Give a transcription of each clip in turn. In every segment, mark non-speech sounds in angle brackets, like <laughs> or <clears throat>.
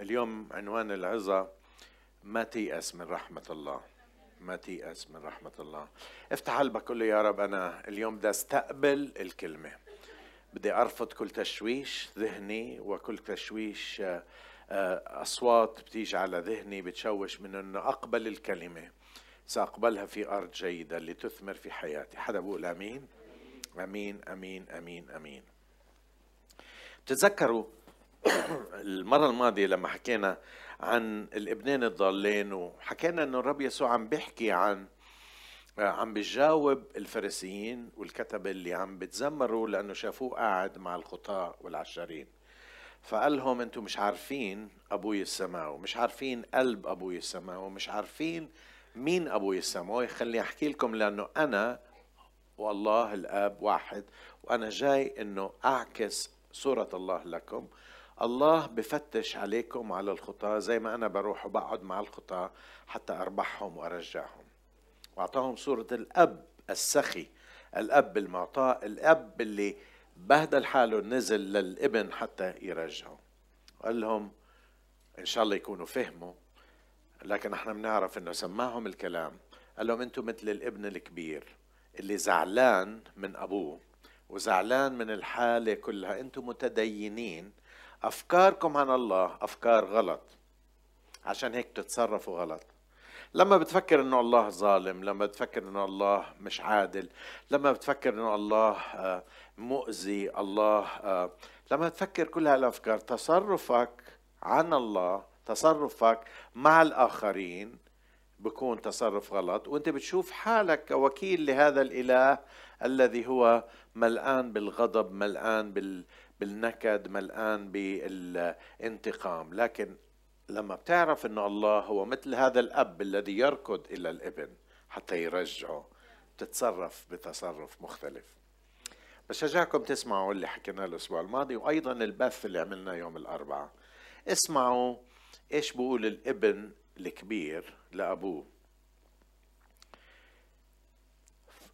اليوم عنوان العظة ما تيأس من رحمة الله؟ ما تيأس من رحمة الله. افتح قلبك له يا رب أنا اليوم بدي أستقبل الكلمة. بدي أرفض كل تشويش ذهني وكل تشويش آه، آه، أصوات بتيجي على ذهني بتشوش من أنه أقبل الكلمة. سأقبلها في أرض جيدة لتثمر في حياتي. حدا بقول أمين؟ أمين أمين أمين أمين. تتذكروا المرة الماضية لما حكينا عن الابنين الضالين وحكينا إنه الرب يسوع عم بيحكي عن عم بيجاوب الفريسيين والكتبة اللي عم بتزمروا لأنه شافوه قاعد مع الخطاة والعشارين فقال لهم أنتم مش عارفين أبوي السماوي مش عارفين قلب أبوي السماوي مش عارفين مين أبوي السماوي خليني أحكي لكم لأنه أنا والله الأب واحد وأنا جاي إنه أعكس صورة الله لكم. الله بفتش عليكم على الخطاة زي ما أنا بروح وبقعد مع الخطاة حتى أربحهم وأرجعهم. وأعطاهم صورة الأب السخي الأب المعطاء الأب اللي بهدل حاله نزل للابن حتى يرجعه. قال لهم إن شاء الله يكونوا فهموا لكن إحنا بنعرف إنه سماهم الكلام. قال لهم أنتم مثل الابن الكبير اللي زعلان من أبوه وزعلان من الحالة كلها أنتم متدينين. أفكاركم عن الله أفكار غلط. عشان هيك بتتصرفوا غلط. لما بتفكر إنه الله ظالم لما بتفكر إنه الله مش عادل لما بتفكر إنه الله آه، مؤذي الله آه، لما بتفكر كل هالأفكار تصرفك عن الله تصرفك مع الآخرين بكون تصرف غلط. وأنت بتشوف حالك كوكيل لهذا الإله الذي هو ملآن بالغضب ملآن بال بالنكد ملآن بالانتقام. لكن لما بتعرف أن الله هو مثل هذا الأب الذي يركض إلى الإبن حتى يرجعه تتصرف بتصرف مختلف. بشجعكم تسمعوا اللي حكيناه الأسبوع الماضي وأيضا البث اللي عملناه يوم الأربعاء. اسمعوا إيش بقول الإبن الكبير لأبوه.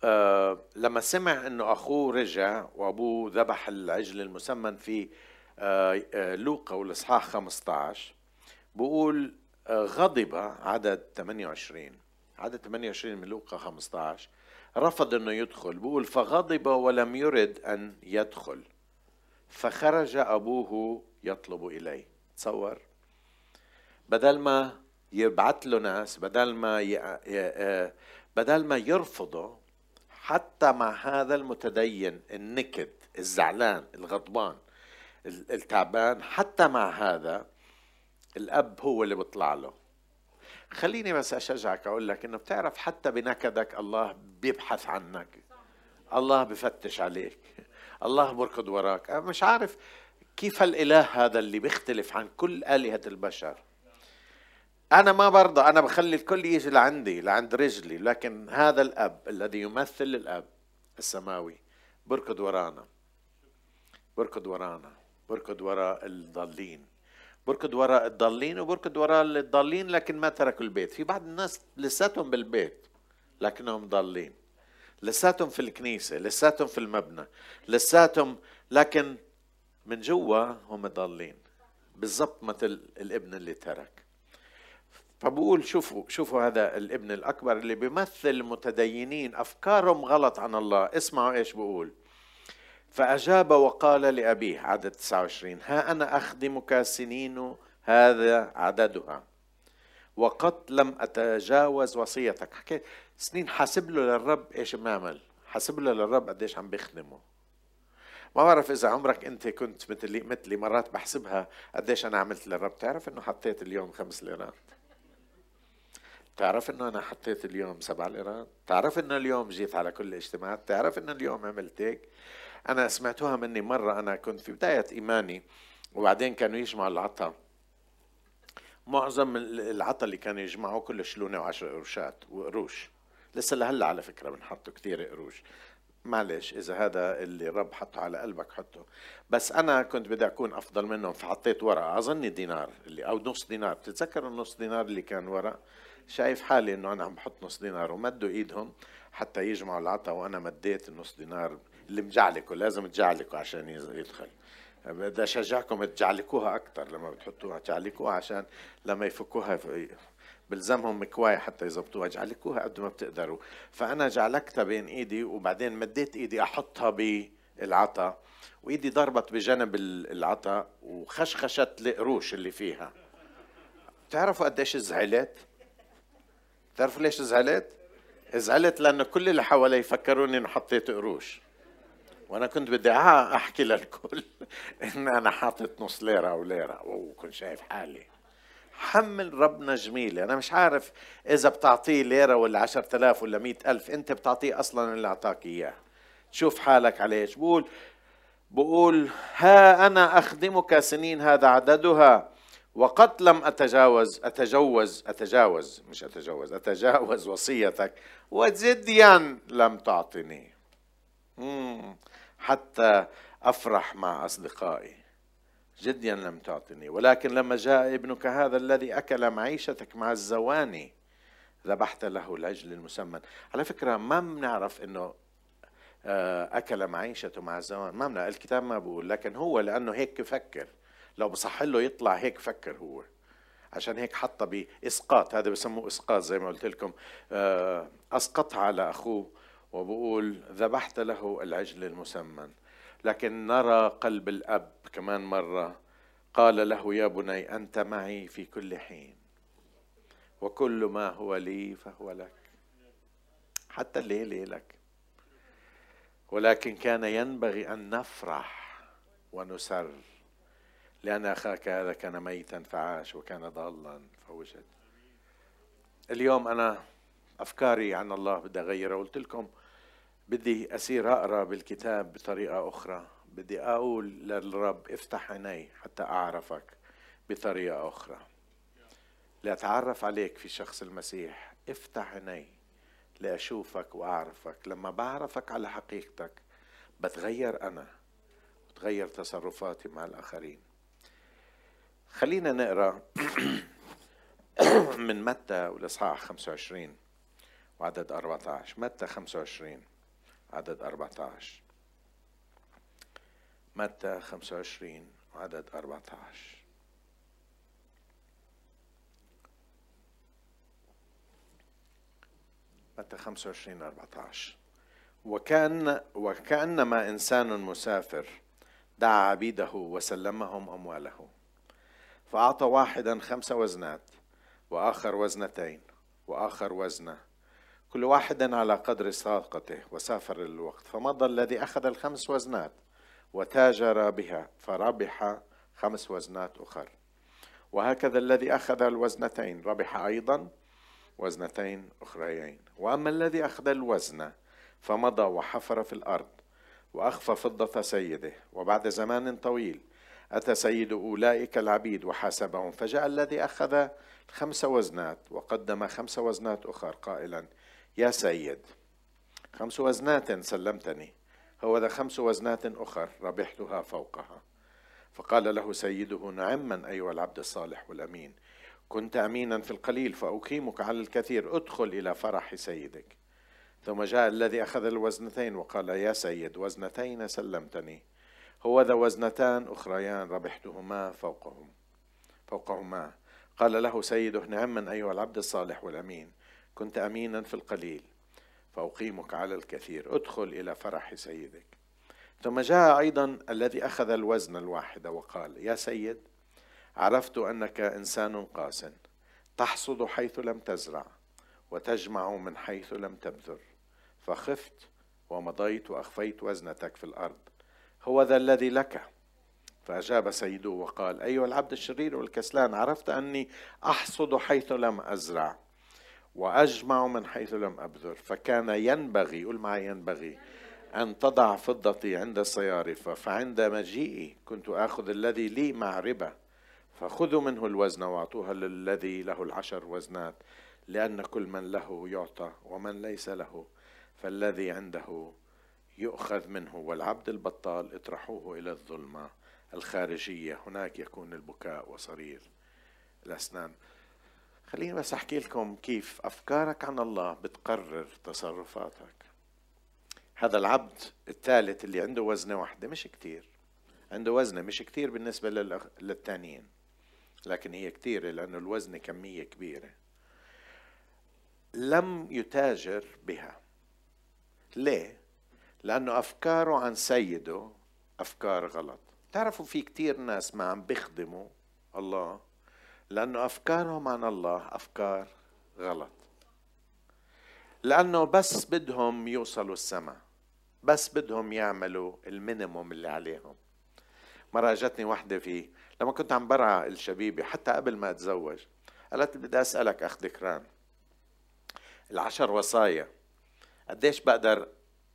آه لما سمع انه أخوه رجع وأبوه ذبح العجل المسمن في آه آه لوقا والاصحاح 15 بقول غضب عدد 28 عدد 28 من لوقا 15 رفض إنه يدخل بقول فغضب ولم يرد أن يدخل فخرج أبوه يطلب إليه. تصور؟ بدل ما يبعث له ناس بدل ما ي... بدل ما يرفضه حتى مع هذا المتدين النكد الزعلان الغضبان التعبان حتى مع هذا الأب هو اللي بيطلع له. خليني بس أشجعك أقول لك إنه بتعرف حتى بنكدك الله بيبحث عنك. الله بفتش عليك. الله بركض وراك. أنا مش عارف كيف الإله هذا اللي بيختلف عن كل آلهة البشر. أنا ما برضى أنا بخلي الكل يجي لعندي لعند رجلي لكن هذا الأب الذي يمثل الأب السماوي بركض ورانا. بركض ورانا. بركض وراء الضالين. بركض وراء الضالين وبركض وراء الضالين لكن ما تركوا البيت. في بعض الناس لساتهم بالبيت لكنهم ضالين. لساتهم في الكنيسة لساتهم في المبنى لساتهم لكن من جوا هم ضالين. بالضبط مثل الابن اللي ترك. فبقول شوفوا شوفوا هذا الابن الأكبر اللي بيمثل متدينين أفكارهم غلط عن الله. اسمعوا إيش بقول. فأجاب وقال لأبيه عدد 29 ها أنا أخدمك سنين هذا عددها. وقد لم أتجاوز وصيتك. حكيت سنين حاسب له للرب إيش بنعمل؟ حاسب له للرب قديش عم بيخدمه. ما بعرف إذا عمرك أنت كنت مثلي مثلي مرات بحسبها قديش أنا عملت للرب. تعرف إنه حطيت اليوم خمس ليرات. تعرف إنه أنا حطيت اليوم سبع ليرات تعرف إنه اليوم جيت على كل الاجتماعات؟ تعرف إنه اليوم عملت هيك؟ أنا سمعتوها مني مرة أنا كنت في بداية إيماني وبعدين كانوا يجمعوا العطا. معظم العطا اللي كانوا يجمعوا كله شلونه وعشر قروشات وقروش. لسه لهلأ على فكرة بنحطوا كثير قروش. معلش إذا هذا اللي رب حطه على قلبك حطه. بس أنا كنت بدي أكون أفضل منهم فحطيت ورقة أظني دينار اللي أو نص دينار. بتتذكر النص دينار اللي كان ورق؟ شايف حالي إنه أنا عم بحط نص دينار ومدوا إيدهم حتى يجمعوا العطا وأنا مديت النص دينار اللي مجعلكوا لازم تجعلكوا عشان يدخل. بدي أشجعكم تجعلكوها أكثر لما بتحطوها تعلقوها عشان لما يفكوها بلزمهم مكواي حتى يزبطوها جعلكوها قد ما بتقدروا. فأنا جعلكتها بين إيدي وبعدين مديت إيدي أحطها بالعطا وإيدي ضربت بجنب العطا وخشخشت القروش اللي فيها. بتعرفوا قديش زعلت؟ بتعرفوا ليش زعلت؟ زعلت لأنه كل اللي حوالي فكروني إنه حطيت قروش. وأنا كنت بدي أحكي للكل <laughs> إن أنا حاطط نص ليرة أو ليرة. وكنت شايف حالي. حمل ربنا جميل أنا مش عارف إذا بتعطيه ليرة ولا عشرة آلاف ولا مئة ألف أنت بتعطيه أصلا اللي أعطاك إياه. تشوف حالك عليه بقول بقول ها أنا أخدمك سنين هذا عددها. وقد لم أتجاوز أتجوز أتجاوز مش أتجوز أتجاوز وصيتك. وجديا لم تعطني. حتى أفرح مع أصدقائي. جديا لم تعطني. ولكن لما جاء ابنك هذا الذي أكل معيشتك مع الزواني ذبحت له العجل المسمن. على فكرة ما بنعرف أنه آه، أكل معيشته مع الزوان ما بنعرف الكتاب ما بقول لكن هو لأنه هيك فكر. لو بصح له يطلع هيك فكر هو. عشان هيك حطها بإسقاط. هذا بسموه إسقاط زي ما قلت لكم. آه، أسقطها على أخوه وبقول ذبحت له العجل المسمن. لكن نرى قلب الأب كمان مرة قال له يا بني أنت معي في كل حين. وكل ما هو لي فهو لك. حتى الليل لك. ولكن كان ينبغي أن نفرح ونسر. لأن أخاك هذا كان ميتا فعاش وكان ضالا فوجد. اليوم أنا أفكاري عن الله بدي أغيرها. قلت لكم بدي أسير أقرأ بالكتاب بطريقة أخرى. بدي أقول للرب افتح عيني حتى أعرفك بطريقة أخرى. لأتعرف عليك في شخص المسيح. افتح عيني لأشوفك وأعرفك. لما بعرفك على حقيقتك بتغير أنا بتغير تصرفاتي مع الآخرين. خلينا نقرأ <clears throat> من متى والإصحاح 25 وعدد 14 متى 25 عدد 14 متى 25 عدد 14 متى 25 14 وكان وكأنما إنسان مسافر دعا عبيده وسلمهم أمواله. فأعطى واحدا خمس وزنات وآخر وزنتين وآخر وزنة. كل واحد على قدر ساقته وسافر الوقت فمضى الذي أخذ الخمس وزنات وتاجر بها فربح خمس وزنات أخر. وهكذا الذي أخذ الوزنتين ربح أيضا وزنتين أخريين. وأما الذي أخذ الوزن فمضى وحفر في الأرض وأخفى فضة سيده. وبعد زمان طويل أتى سيد أولئك العبيد وحاسبهم فجاء الذي أخذ خمس وزنات وقدم خمس وزنات أخر قائلا يا سيد خمس وزنات سلمتني هو خمس وزنات أخر ربحتها فوقها. فقال له سيده نعما أيها العبد الصالح والأمين كنت أمينا في القليل فأقيمك على الكثير ادخل إلى فرح سيدك. ثم جاء الذي أخذ الوزنتين وقال يا سيد وزنتين سلمتني. هو ذا وزنتان أخريان ربحتهما فوقهم فوقهما. قال له سيده نعما أيها العبد الصالح والأمين كنت أمينا في القليل فأقيمك على الكثير. ادخل إلى فرح سيدك. ثم جاء أيضا الذي أخذ الوزن الواحد وقال يا سيد عرفت أنك إنسان قاس تحصد حيث لم تزرع وتجمع من حيث لم تبذر فخفت ومضيت وأخفيت وزنتك في الأرض. هو ذا الذي لك. فأجاب سيده وقال أيها العبد الشرير والكسلان عرفت أني أحصد حيث لم أزرع وأجمع من حيث لم أبذر. فكان ينبغي قل معي ينبغي أن تضع فضتي عند الصيارفة فعند مجيئي كنت آخذ الذي لي مع ربا. فخذوا منه الوزن وأعطوها للذي له العشر وزنات لأن كل من له يعطى ومن ليس له فالذي عنده يؤخذ منه والعبد البطال اطرحوه إلى الظلمة الخارجية. هناك يكون البكاء وصرير. الأسنان. خليني بس أحكي لكم كيف أفكارك عن الله بتقرر تصرفاتك. هذا العبد الثالث اللي عنده وزنة واحدة مش كتير. عنده وزنة مش كتير بالنسبة للتانيين. لكن هي كتيرة لأنه الوزن كمية كبيرة. لم يتاجر بها. ليه؟ لأنه أفكاره عن سيده أفكار غلط. تعرفوا في كتير ناس ما عم بيخدموا الله؟ لأنه أفكارهم عن الله أفكار غلط. لأنه بس بدهم يوصلوا السماء بس بدهم يعملوا المينيموم اللي عليهم. مرة جتني وحدة في لما كنت عم برع الشبيبة حتى قبل ما أتزوج قالت بدي أسألك أخ ذكران العشر وصايا قديش بقدر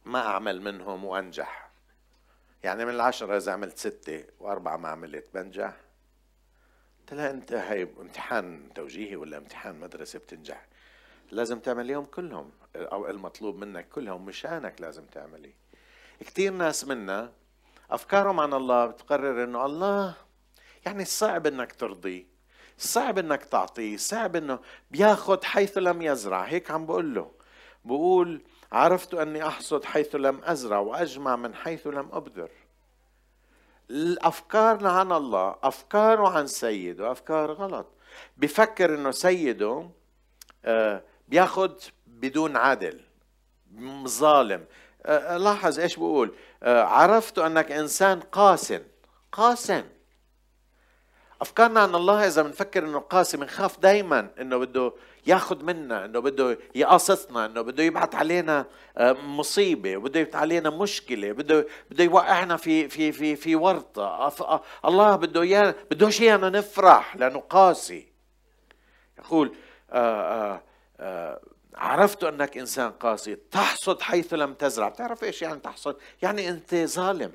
ما أعمل منهم وأنجح. يعني من العشرة إذا عملت ستة وأربعة ما عملت بنجح. قلت لها أنت هاي امتحان توجيهي ولا امتحان مدرسة بتنجح؟ لازم تعمليهم كلهم أو المطلوب منك كلهم مشانك لازم تعملي. كثير ناس منا أفكارهم عن الله بتقرر إنه الله يعني صعب إنك ترضيه صعب إنك تعطيه صعب إنه بياخد حيث لم يزرع. هيك عم بقول له بقول عرفت أني أحصد حيث لم أزرع وأجمع من حيث لم أبذر. أفكارنا عن الله أفكاره عن سيده أفكار غلط. بفكر أنه سيده آه، بياخد بدون عدل ظالم. آه، لاحظ إيش بقول؟ آه، عرفت أنك إنسان قاسٍ قاسٍ. أفكارنا عن الله إذا بنفكر إنه قاسي بنخاف دائما إنه بده ياخذ منا إنه بده يقاصصنا إنه بده يبعث علينا آه، مصيبة بده يبعث علينا مشكلة بده بده يوقعنا في في في في ورطة. الله بده ايانا بدوش إيانا نفرح لأنه قاسي. يقول آآ آآ عرفت أنك إنسان قاسي تحصد حيث لم تزرع. بتعرف إيش يعني تحصد؟ يعني أنت ظالم.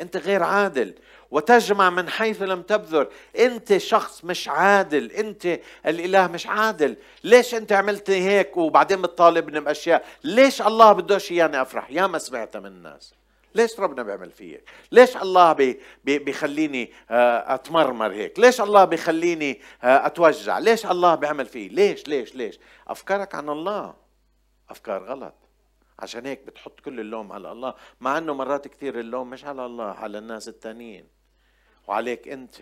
أنت غير عادل. وتجمع من حيث لم تبذر. أنت شخص مش عادل. أنت الإله مش عادل. ليش أنت عملت هيك وبعدين بتطالبني بأشياء؟ ليش الله بدوش إياني أفرح؟ يا ما سمعتها من الناس. ليش ربنا بيعمل فيك؟ ليش الله بي بي بيخليني آه، أتمرمر هيك؟ ليش الله بيخليني آه، أتوجع؟ ليش الله بيعمل فيه ليش ليش ليش؟ أفكارك عن الله. أفكار غلط. عشان هيك بتحط كل اللوم على الله مع إنه مرات كثير اللوم مش على الله على الناس التانيين. وعليك أنت.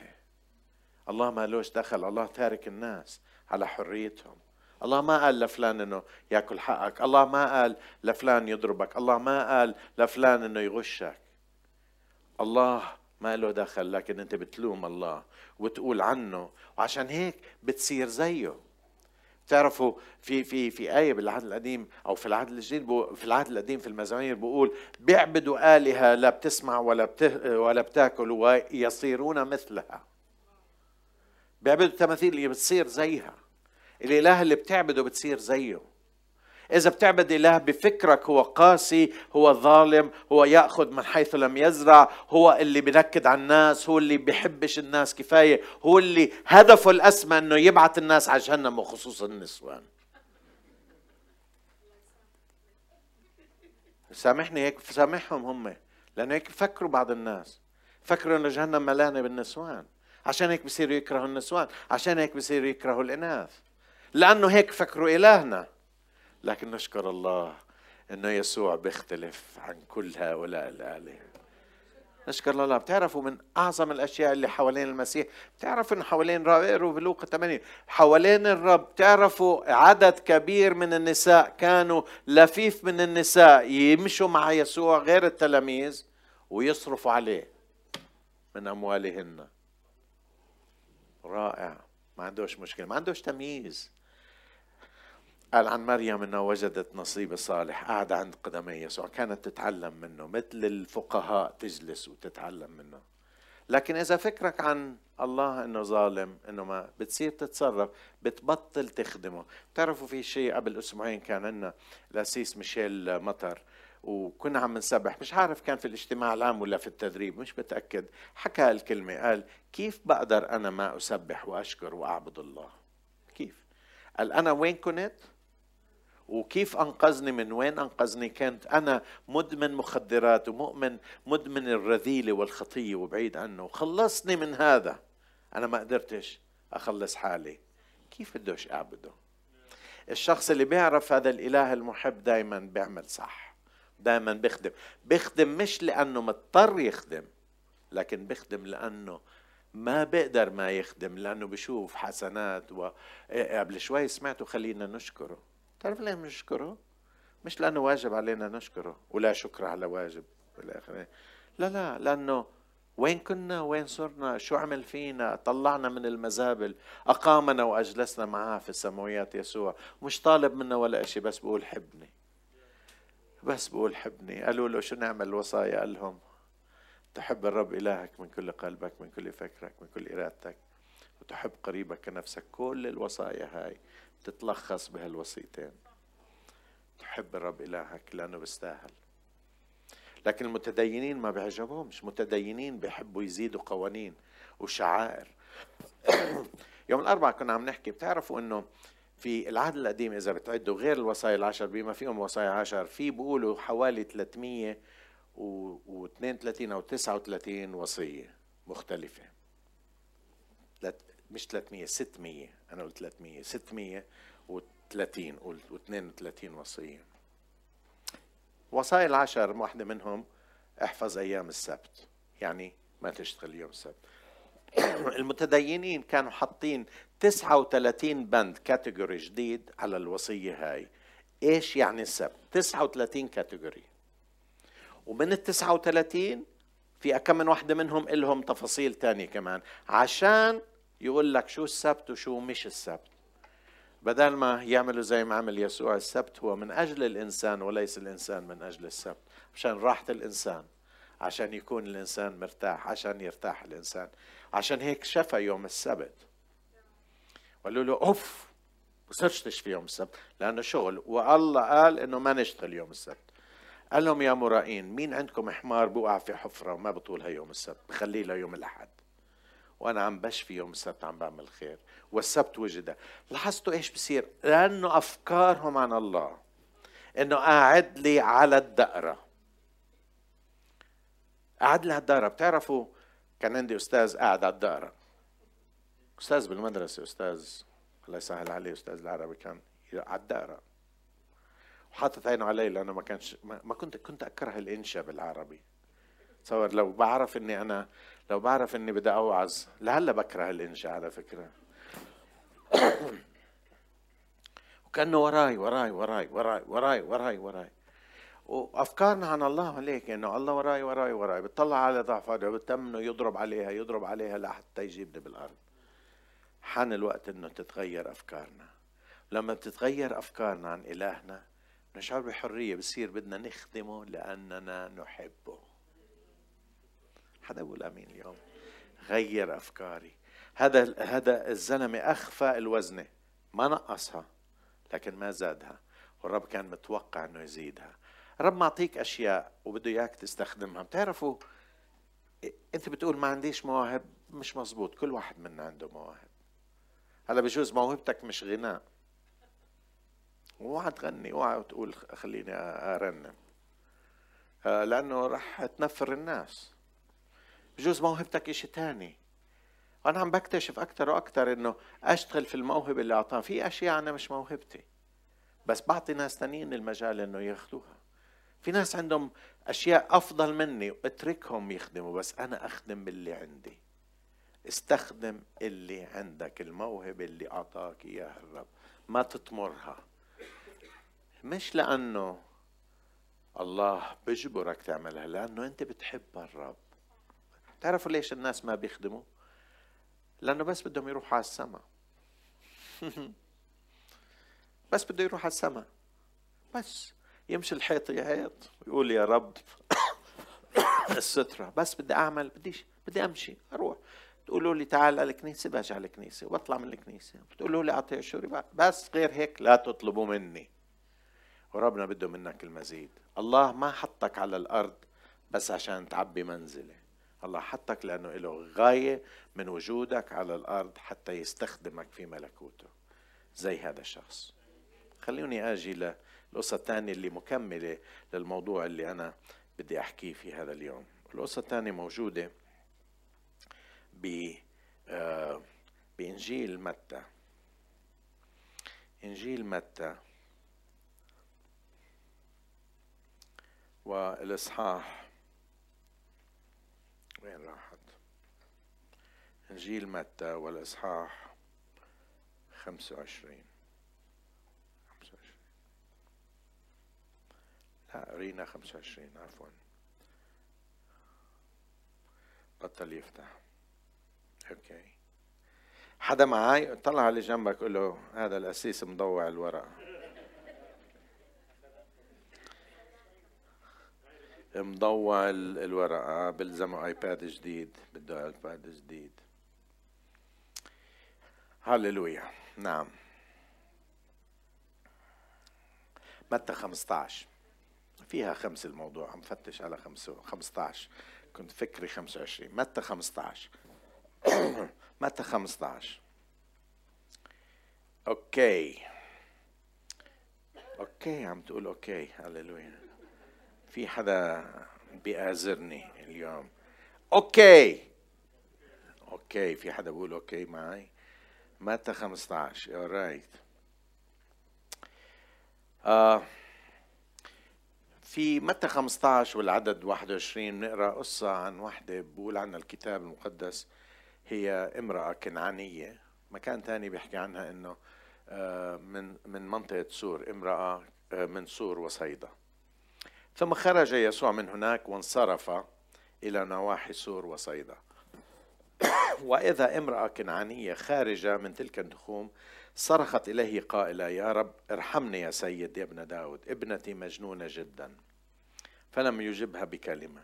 الله ما لوش دخل الله تارك الناس على حريتهم. الله ما قال لفلان إنه ياكل حقك الله ما قال لفلان يضربك الله ما قال لفلان إنه يغشك. الله ما له دخل لكن أنت بتلوم الله وتقول عنه. وعشان هيك بتصير زيه. تعرفوا في في في آية بالعهد القديم أو في العهد الجديد في العهد القديم في المزامير بيقول بيعبدوا آلهة لا بتسمع ولا ولا بتاكل ويصيرون مثلها. بيعبدوا تماثيل اللي بتصير زيها. الإله اللي بتعبده بتصير زيه. إذا بتعبد إله بفكرك هو قاسي هو ظالم هو يأخذ من حيث لم يزرع هو اللي بنكد على الناس هو اللي بيحبش الناس كفاية هو اللي هدفه الأسمى أنه يبعث الناس على جهنم وخصوصا النسوان. سامحني هيك سامحهم هم لأنه هيك فكروا بعض الناس. فكروا أنه جهنم ملانة بالنسوان. عشان هيك بصيروا يكرهوا النسوان عشان هيك بصيروا يكرهوا الإناث. لأنه هيك فكروا إلهنا. لكن نشكر الله انه يسوع بيختلف عن كل هؤلاء الآلهة. نشكر الله. بتعرفوا من أعظم الأشياء اللي حوالين المسيح. بتعرفوا انه حوالين الرب اقروا بلوقا 8 حوالين الرب بتعرفوا عدد كبير من النساء كانوا لفيف من النساء يمشوا مع يسوع غير التلاميذ ويصرفوا عليه من أموالهن. رائع. ما عندوش مشكلة. ما عندوش تمييز. قال عن مريم إنها وجدت نصيب صالح قاعدة عند قدمي يسوع كانت تتعلم منه مثل الفقهاء تجلس وتتعلم منه. لكن إذا فكرك عن الله إنه ظالم إنه ما بتصير تتصرف بتبطل تخدمه. بتعرفوا في شيء قبل أسبوعين كان عندنا الاسيس ميشيل مطر وكنا عم نسبح. مش عارف كان في الاجتماع العام ولا في التدريب مش متأكد. حكى الكلمة قال كيف بقدر أنا ما أسبح وأشكر وأعبد الله؟ كيف؟ قال أنا وين كنت؟ وكيف أنقذني من وين أنقذني؟ كنت أنا مدمن مخدرات ومؤمن مدمن الرذيلة والخطية وبعيد عنه. وخلصني من هذا. أنا ما قدرتش أخلص حالي. كيف بدوش أعبده؟ الشخص اللي بيعرف هذا الإله المحب دائما بيعمل صح. دائما بيخدم. بيخدم مش لأنه مضطر يخدم لكن بيخدم لأنه ما بقدر ما يخدم لأنه بشوف حسنات و إيه، شوي سمعته خلينا نشكره. تعرف ليه بنشكره؟ مش لأنه واجب علينا نشكره ولا شكر على واجب بالآخر. لا لا لأنه وين كنا وين صرنا شو عمل فينا طلعنا من المزابل أقامنا وأجلسنا معاه في السماويات يسوع. مش طالب منا ولا إشي بس بقول حبني. بس بقول حبني. قالوا له شو نعمل؟ الوصايا قال لهم. تحب الرب إلهك من كل قلبك من كل فكرك من كل إرادتك وتحب قريبك كنفسك. كل الوصايا هاي تتلخص بهالوصيتين تحب الرب إلهك لأنه بيستاهل. لكن المتدينين ما بيعجبهمش. متدينين بيحبوا يزيدوا قوانين وشعائر. <coughs> يوم الأربعاء كنا عم نحكي بتعرفوا إنه في العهد القديم إذا بتعدوا غير الوصايا العشر بما فيهم وصايا عشر في بيقولوا حوالي 300 و 32 أو 39 وصية مختلفة. مش 300 600 أنا قلت 300 630 و32 وصية. وصايا العشر واحدة منهم احفظ أيام السبت. يعني ما تشتغل يوم السبت. <clears throat> المتدينين كانوا حاطين 39 بند category جديد على الوصية هاي. إيش يعني السبت؟ 39 category ومن ال 39 في كم من واحدة منهم إلهم تفاصيل تانية كمان. عشان يقول لك شو السبت وشو مش السبت. بدل ما يعملوا زي ما عمل يسوع السبت هو من أجل الإنسان وليس الإنسان من أجل السبت. عشان راحة الإنسان عشان يكون الإنسان مرتاح عشان يرتاح الإنسان. عشان هيك شفى يوم السبت. قالوا له أوف بصيرش تشفي يوم السبت. لأنه شغل. والله قال إنه ما نشتغل يوم السبت. قال لهم يا مرائين مين عندكم حمار بوقع في حفرة وما بطولها يوم السبت؟ بخليه ليوم الأحد. وأنا عم بشفي يوم السبت عم بعمل خير والسبت وجد لاحظتوا إيش بصير؟ لأنه أفكارهم عن الله. إنه قاعد لي على الدقرة. قاعد لي على الدقرة. بتعرفوا كان عندي أستاذ قاعد على الدقرة. أستاذ بالمدرسة أستاذ الله يسهل عليه أستاذ العربي كان على الدقرة. وحاطط عينه علي لأنه ما كانش ما كنت كنت أكره الإنشاء بالعربي. تصور لو بعرف إني أنا لو بعرف إني بدي أوعظ. لهلأ بكره الإنشاء على فكرة. <clears throat> وكأنه وراي وراي وراي وراي وراي وراي وراي. وأفكارنا عن الله عليك إنه الله وراي وراي وراي. بتطلع على ضعف بتمنه يضرب عليها يضرب عليها لحتى يجيبني بالأرض. حان الوقت إنه تتغير أفكارنا. لما بتتغير أفكارنا عن إلهنا نشعر بحرية بصير بدنا نخدمه لأننا نحبه. حدا يقول آمين اليوم؟ غير أفكاري. هذا هذا الزلمة أخفى الوزنه ما نقصها لكن ما زادها. والرب كان متوقع إنه يزيدها. الرب معطيك أشياء وبده إياك تستخدمها. بتعرفوا أنت بتقول ما عنديش مواهب مش مزبوط كل واحد منا عنده مواهب. هلا بجوز موهبتك مش غناء اوعى تغني اوعى تقول خليني أرنم. آه، لأنه رح تنفر الناس. بجوز موهبتك إشي تاني. وأنا عم بكتشف أكثر وأكثر إنه أشتغل في الموهبة اللي اعطاها في أشياء أنا مش موهبتي بس بعطي ناس تانيين المجال إنه ياخذوها في ناس عندهم أشياء أفضل مني اتركهم يخدموا بس أنا أخدم باللي عندي. استخدم اللي عندك الموهبة اللي أعطاك إياها الرب. ما تطمرها مش لأنه الله بجبرك تعملها لأنه أنت بتحب الرب. تعرفوا ليش الناس ما بيخدموا؟ لأنه بس بدهم يروحوا على السماء <laughs> بس بده يروح على السماء بس يمشي الحيط يعيط ويقول يا رب <coughs> السترة. بس بدي أعمل بديش بدي أمشي أروح. تقولوا لي تعال على الكنيسة باجي على الكنيسة وبطلع من الكنيسة. بتقولوا لي أعطي عشوري بس غير هيك لا تطلبوا مني. وربنا بده منك المزيد. الله ما حطك على الأرض بس عشان تعبي منزلة. الله حطك لأنه له غاية من وجودك على الأرض حتى يستخدمك في ملكوته. زي هذا الشخص. خلوني أجي للقصة الثانية اللي مكملة للموضوع اللي أنا بدي أحكيه في هذا اليوم. القصة الثانية موجودة ب آه، بإنجيل متى. إنجيل متى. والإصحاح وين راح إنجيل متى؟ والإصحاح خمسة وعشرين. لا قرينا خمسة وعشرين عفوا. بطل يفتح. okay. حدا معي طلع اللي جنبك قول له هذا القسيس مضوع الورقة مضوع الورقة بلزمه iPad جديد بده iPad جديد. هللويا نعم. متى 15 فيها خمس الموضوع عم فتش على خمسة 15 كنت فكري 25 متى 15 <coughs> متى 15 okay. okay عم تقول okay. هللويا في حدا بيآزرني اليوم. okay. okay في حدا بيقول okay معي. متى 15 you're right آه في متى 15 والعدد 21 بنقرا قصة عن وحدة بقول عنها الكتاب المقدس. هي امرأة كنعانية. مكان تاني بيحكي عنها إنه آه، من من منطقة سور. امرأة آه، من سور وصيدا. ثم خرج يسوع من هناك وانصرف إلى نواحي سور وصيدا. <coughs> وإذا امرأة كنعانية خارجة من تلك النخوم صرخت إليه قائلة يا رب ارحمني يا سيد يا ابن داود ابنتي مجنونة جدا فلم يجبها بكلمة.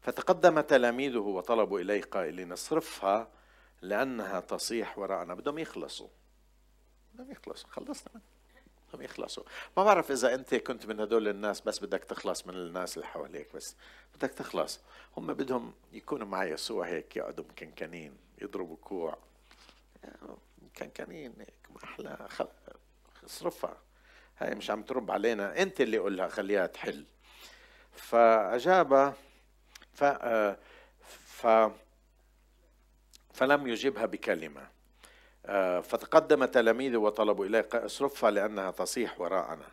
فتقدم تلاميذه وطلبوا إليه قائلين اصرفها لأنها تصيح وراءنا بدهم يخلصوا. بدهم يخلصوا خلصنا. بدهم يخلصوا. ما بعرف إذا أنت كنت من هدول الناس بس بدك تخلص من الناس اللي حواليك بس بدك تخلص. هم بدهم يكونوا مع يسوع هيك يقعدوا مكنكنين يضربوا كوع. مكنكنين هيك ما أحلى اصرفها هاي مش عم ترب علينا. أنت اللي قولها خليها تحل. فأجاب ف, ف فلم يجبها بكلمة. فتقدم تلاميذه وطلبوا إليه اصرفها لأنها تصيح وراءنا.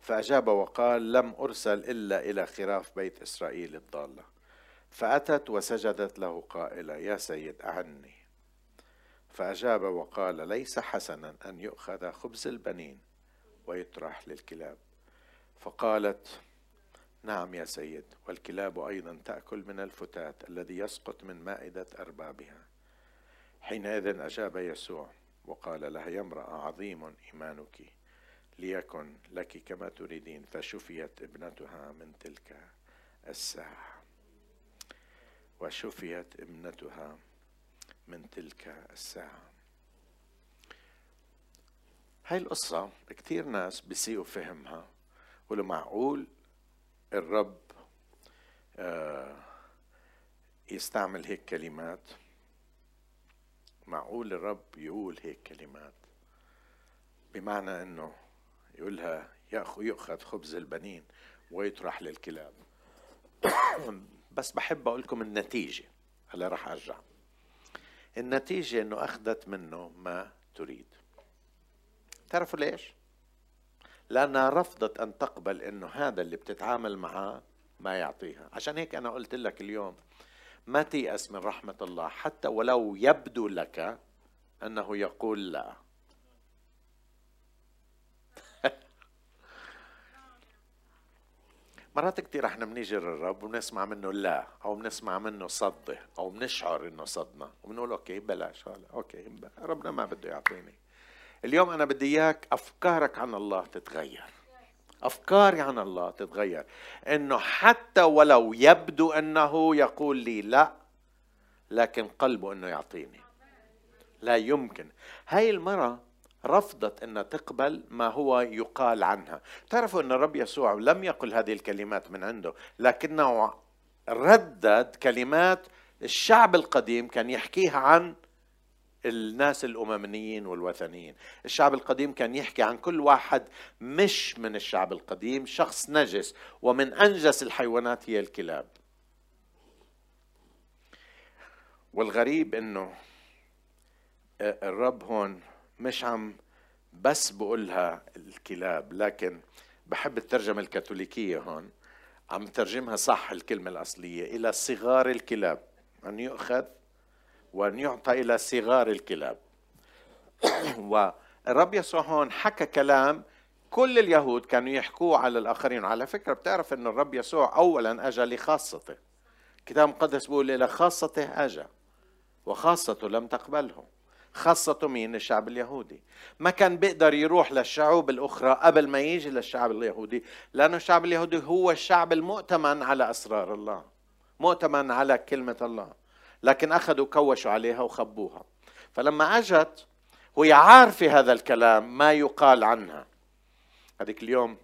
فأجاب وقال لم أرسل إلا إلى خراف بيت إسرائيل الضالة. فأتت وسجدت له قائلة يا سيد أعني. فأجاب وقال ليس حسنا أن يؤخذ خبز البنين ويطرح للكلاب. فقالت نعم يا سيد والكلاب أيضا تأكل من الفتات الذي يسقط من مائدة أربابها. حينئذ أجاب يسوع وقال لها يا امرأة عظيم إيمانك ليكن لك كما تريدين. فشفيت ابنتها من تلك الساعة. وشفيت ابنتها من تلك الساعة. هاي القصة كثير ناس بيسيئوا فهمها. ولو معقول الرب آه، يستعمل هيك كلمات. معقول الرب يقول هيك كلمات؟ بمعنى إنه يقولها يأخذ خبز البنين ويطرح للكلاب. <coughs> بس بحب أقول لكم النتيجة. هلا راح أرجع. النتيجة إنه أخذت منه ما تريد. تعرفوا ليش؟ لأنها رفضت أن تقبل أنه هذا اللي بتتعامل معاه ما يعطيها. عشان هيك أنا قلت لك اليوم ما تيأس من رحمة الله حتى ولو يبدو لك أنه يقول لا. <laughs> مرات كثير إحنا بنيجي للرب وبنسمع منه لا أو بنسمع منه صده أو بنشعر إنه صدنا وبنقول okay بلاش هلا okay ربنا ما بده يعطيني. اليوم أنا بدي إياك أفكارك عن الله تتغير. أفكاري عن الله تتغير. إنه حتى ولو يبدو أنه يقول لي لا لكن قلبه إنه يعطيني. لا يمكن. هاي المرأة رفضت أن تقبل ما هو يقال عنها. تعرفوا أن الرب يسوع لم يقل هذه الكلمات من عنده لكنه ردد كلمات الشعب القديم كان يحكيها عن الناس الأمميين والوثنيين. الشعب القديم كان يحكي عن كل واحد مش من الشعب القديم شخص نجس ومن أنجس الحيوانات هي الكلاب. والغريب إنه الرب هون مش عم بس بقولها الكلاب لكن بحب الترجمة الكاثوليكية هون. عم ترجمها صح الكلمة الأصلية إلى صغار الكلاب. أن يؤخذ؟ وأن يعطى إلى صغار الكلاب. والرب يسوع هون حكى كلام كل اليهود كانوا يحكوه على الآخرين. على فكرة بتعرف أن الرب يسوع أولا أجى لخاصته. الكتاب المقدس بيقول إلى خاصته أجى وخاصته لم تقبله. خاصته مين؟ الشعب اليهودي. ما كان بيقدر يروح للشعوب الأخرى قبل ما يجي للشعب اليهودي لأنه الشعب اليهودي هو الشعب المؤتمن على أسرار الله مؤتمن على كلمة الله. لكن أخذوا كوشوا عليها وخبوها. فلما أجت وهي عارفة هذا الكلام ما يقال عنها. هذيك اليوم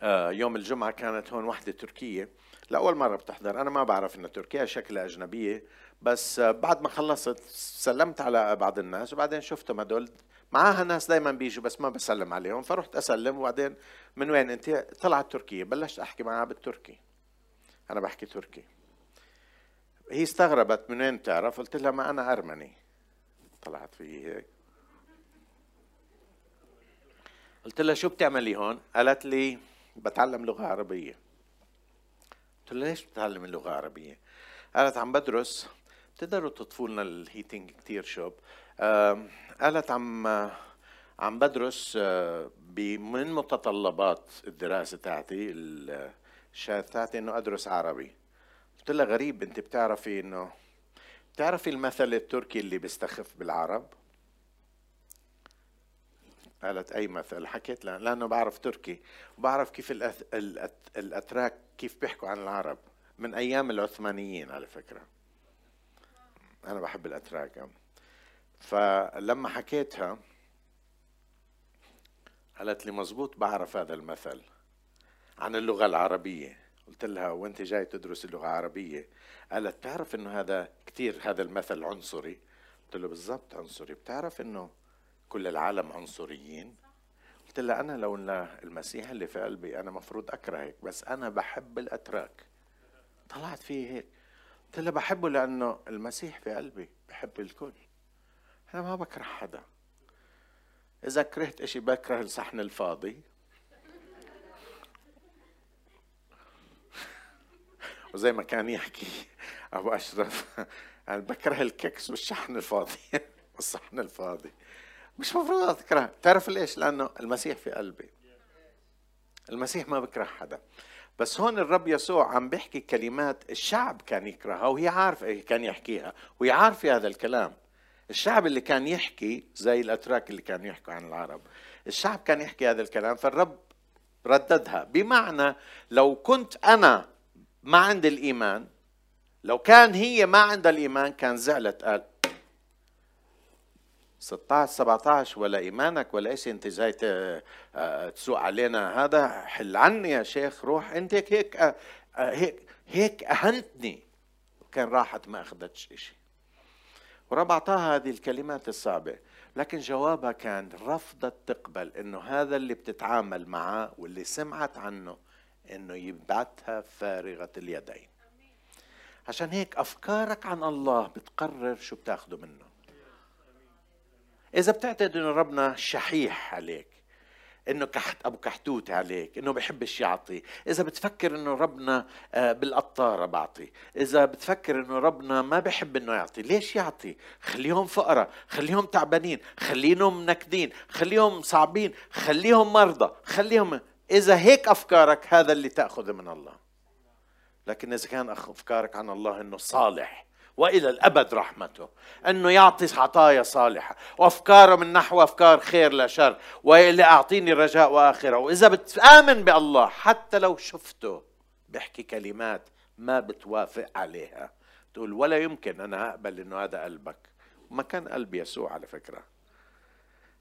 آه، يوم الجمعة كانت هون وحدة تركية. لأول مرة بتحضر. أنا ما بعرف إن تركيا شكلها أجنبية. بس بعد ما خلصت سلمت على بعض الناس وبعدين شفتهم هدول. معاها ناس دائما بيجوا بس ما بسلم عليهم. فرحت أسلم وبعدين من وين أنت؟ طلعت تركيا. بلشت أحكي معها بالتركي. أنا بحكي تركي. هي استغربت من وين بتعرف؟ قلت لها ما أنا أرمني. طلعت في هيك. قلت لها شو بتعملي هون؟ قالت لي بتعلم لغة عربية. قلت لها ليش بتعلم اللغة العربية؟ قالت عم بدرس. بتقدروا تطفوا لنا الهيتنج كثير شوب. قالت عم عم بدرس آه، من متطلبات الدراسة تاعتي الشهادة تاعتي إنه أدرس عربي. قلت لها غريب انت بتعرفي انه بتعرفي المثل التركي اللي بيستخف بالعرب؟ قالت أي مثل؟ حكيت لها لأنه بعرف تركي وبعرف كيف الأث... الأتراك كيف بيحكوا عن العرب من أيام العثمانيين على فكرة. أنا بحب الأتراك. فلما حكيتها قالت لي مزبوط بعرف هذا المثل عن اللغة العربية. قلت لها وأنت جاي تدرس اللغة العربية قالت تعرف إنه هذا كثير هذا المثل عنصري. قلت له بالضبط عنصري. بتعرف إنه كل العالم عنصريين. قلت لها أنا لو المسيح اللي في قلبي أنا مفروض أكرهك بس أنا بحب الأتراك. طلعت فيه هيك. قلت لها بحبه لأنه المسيح في قلبي بحب الكل. أنا ما بكره حدا. إذا كرهت إشي بكره الصحن الفاضي. وزي ما كان يحكي <laughs> أبو أشرف. <laughs> أنا بكره الككس والشحن الفاضي. <laughs> والصحن الفاضي. مش مفروض اكره تعرف ليش؟ لأنه المسيح في قلبي. المسيح ما بكره حدا. بس هون الرب يسوع عم بيحكي كلمات الشعب كان يكرهها وهي عارفة إيه كان يحكيها وهي عارفة هذا الكلام. الشعب اللي كان يحكي زي الأتراك اللي كانوا يحكوا عن العرب. الشعب كان يحكي هذا الكلام فالرب رددها. بمعنى لو كنت أنا ما عندي الإيمان. لو كان هي ما عندها الإيمان كان زعلت. قال 16 17 ولا إيمانك ولا إيش أنت جاي آه، تسوق علينا هذا؟ حل عني يا شيخ روح أنت هيك هيك آه، هيك هيك أهنتني. كان راحت ما أخذتش شيء ورب أعطاها هذه الكلمات الصعبة. لكن جوابها كان رفضت تقبل إنه هذا اللي بتتعامل معه واللي سمعت عنه إنه يبعتها فارغة اليدين. عشان هيك أفكارك عن الله بتقرر شو بتاخده منه. إذا بتعتقد إنه ربنا شحيح عليك إنه كحت أبو كحتوت عليك إنه بحبش يعطي إذا بتفكر إنه ربنا آه، بالقطارة بعطي إذا بتفكر إنه ربنا ما بحب إنه يعطي ليش يعطي؟ خليهم فقراء خليهم تعبانين خليهم منكدين خليهم صعبين خليهم مرضى خليهم إذا هيك أفكارك هذا اللي تاخذه من الله. لكن إذا كان أفكارك عن الله إنه صالح وإلى الأبد رحمته إنه يعطي عطايا صالحة وأفكاره من نحو أفكار خير لا شر وإلى أعطيني رجاء وآخرة. وإذا بتآمن بالله حتى لو شفته بيحكي كلمات ما بتوافق عليها. تقول ولا يمكن أنا أقبل إنه هذا قلبك. ما كان قلب يسوع على فكرة.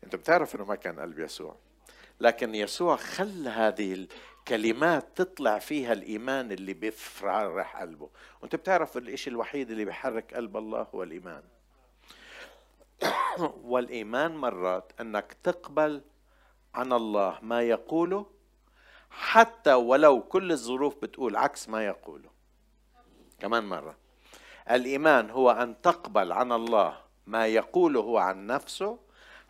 أنت بتعرف إنه ما كان قلب يسوع؟ لكن يسوع خلى هذه كلمات تطلع فيها الإيمان اللي بيفرح قلبه. وأنت بتعرف الإشي الوحيد اللي بيحرك قلب الله هو الإيمان. <coughs> والإيمان مرات أنك تقبل عن الله ما يقوله حتى ولو كل الظروف بتقول عكس ما يقوله. كمان مرة. الإيمان هو أن تقبل عن الله ما يقوله هو عن نفسه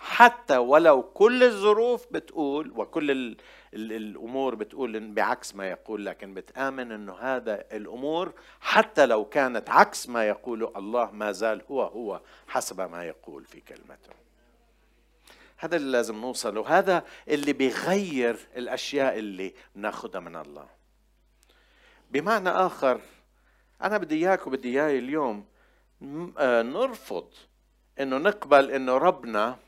حتى ولو كل الظروف بتقول وكل ال ال الأمور بتقول بعكس ما يقول لكن بتآمن إنه هذا الأمور حتى لو كانت عكس ما يقوله الله ما زال هو هو حسب ما يقول في كلمته. هذا اللي لازم نوصله. هذا اللي بيغير الأشياء اللي بناخذها من الله. بمعنى آخر أنا بدي إياك وبدي إياي اليوم آه، نرفض إنه نقبل إنه ربنا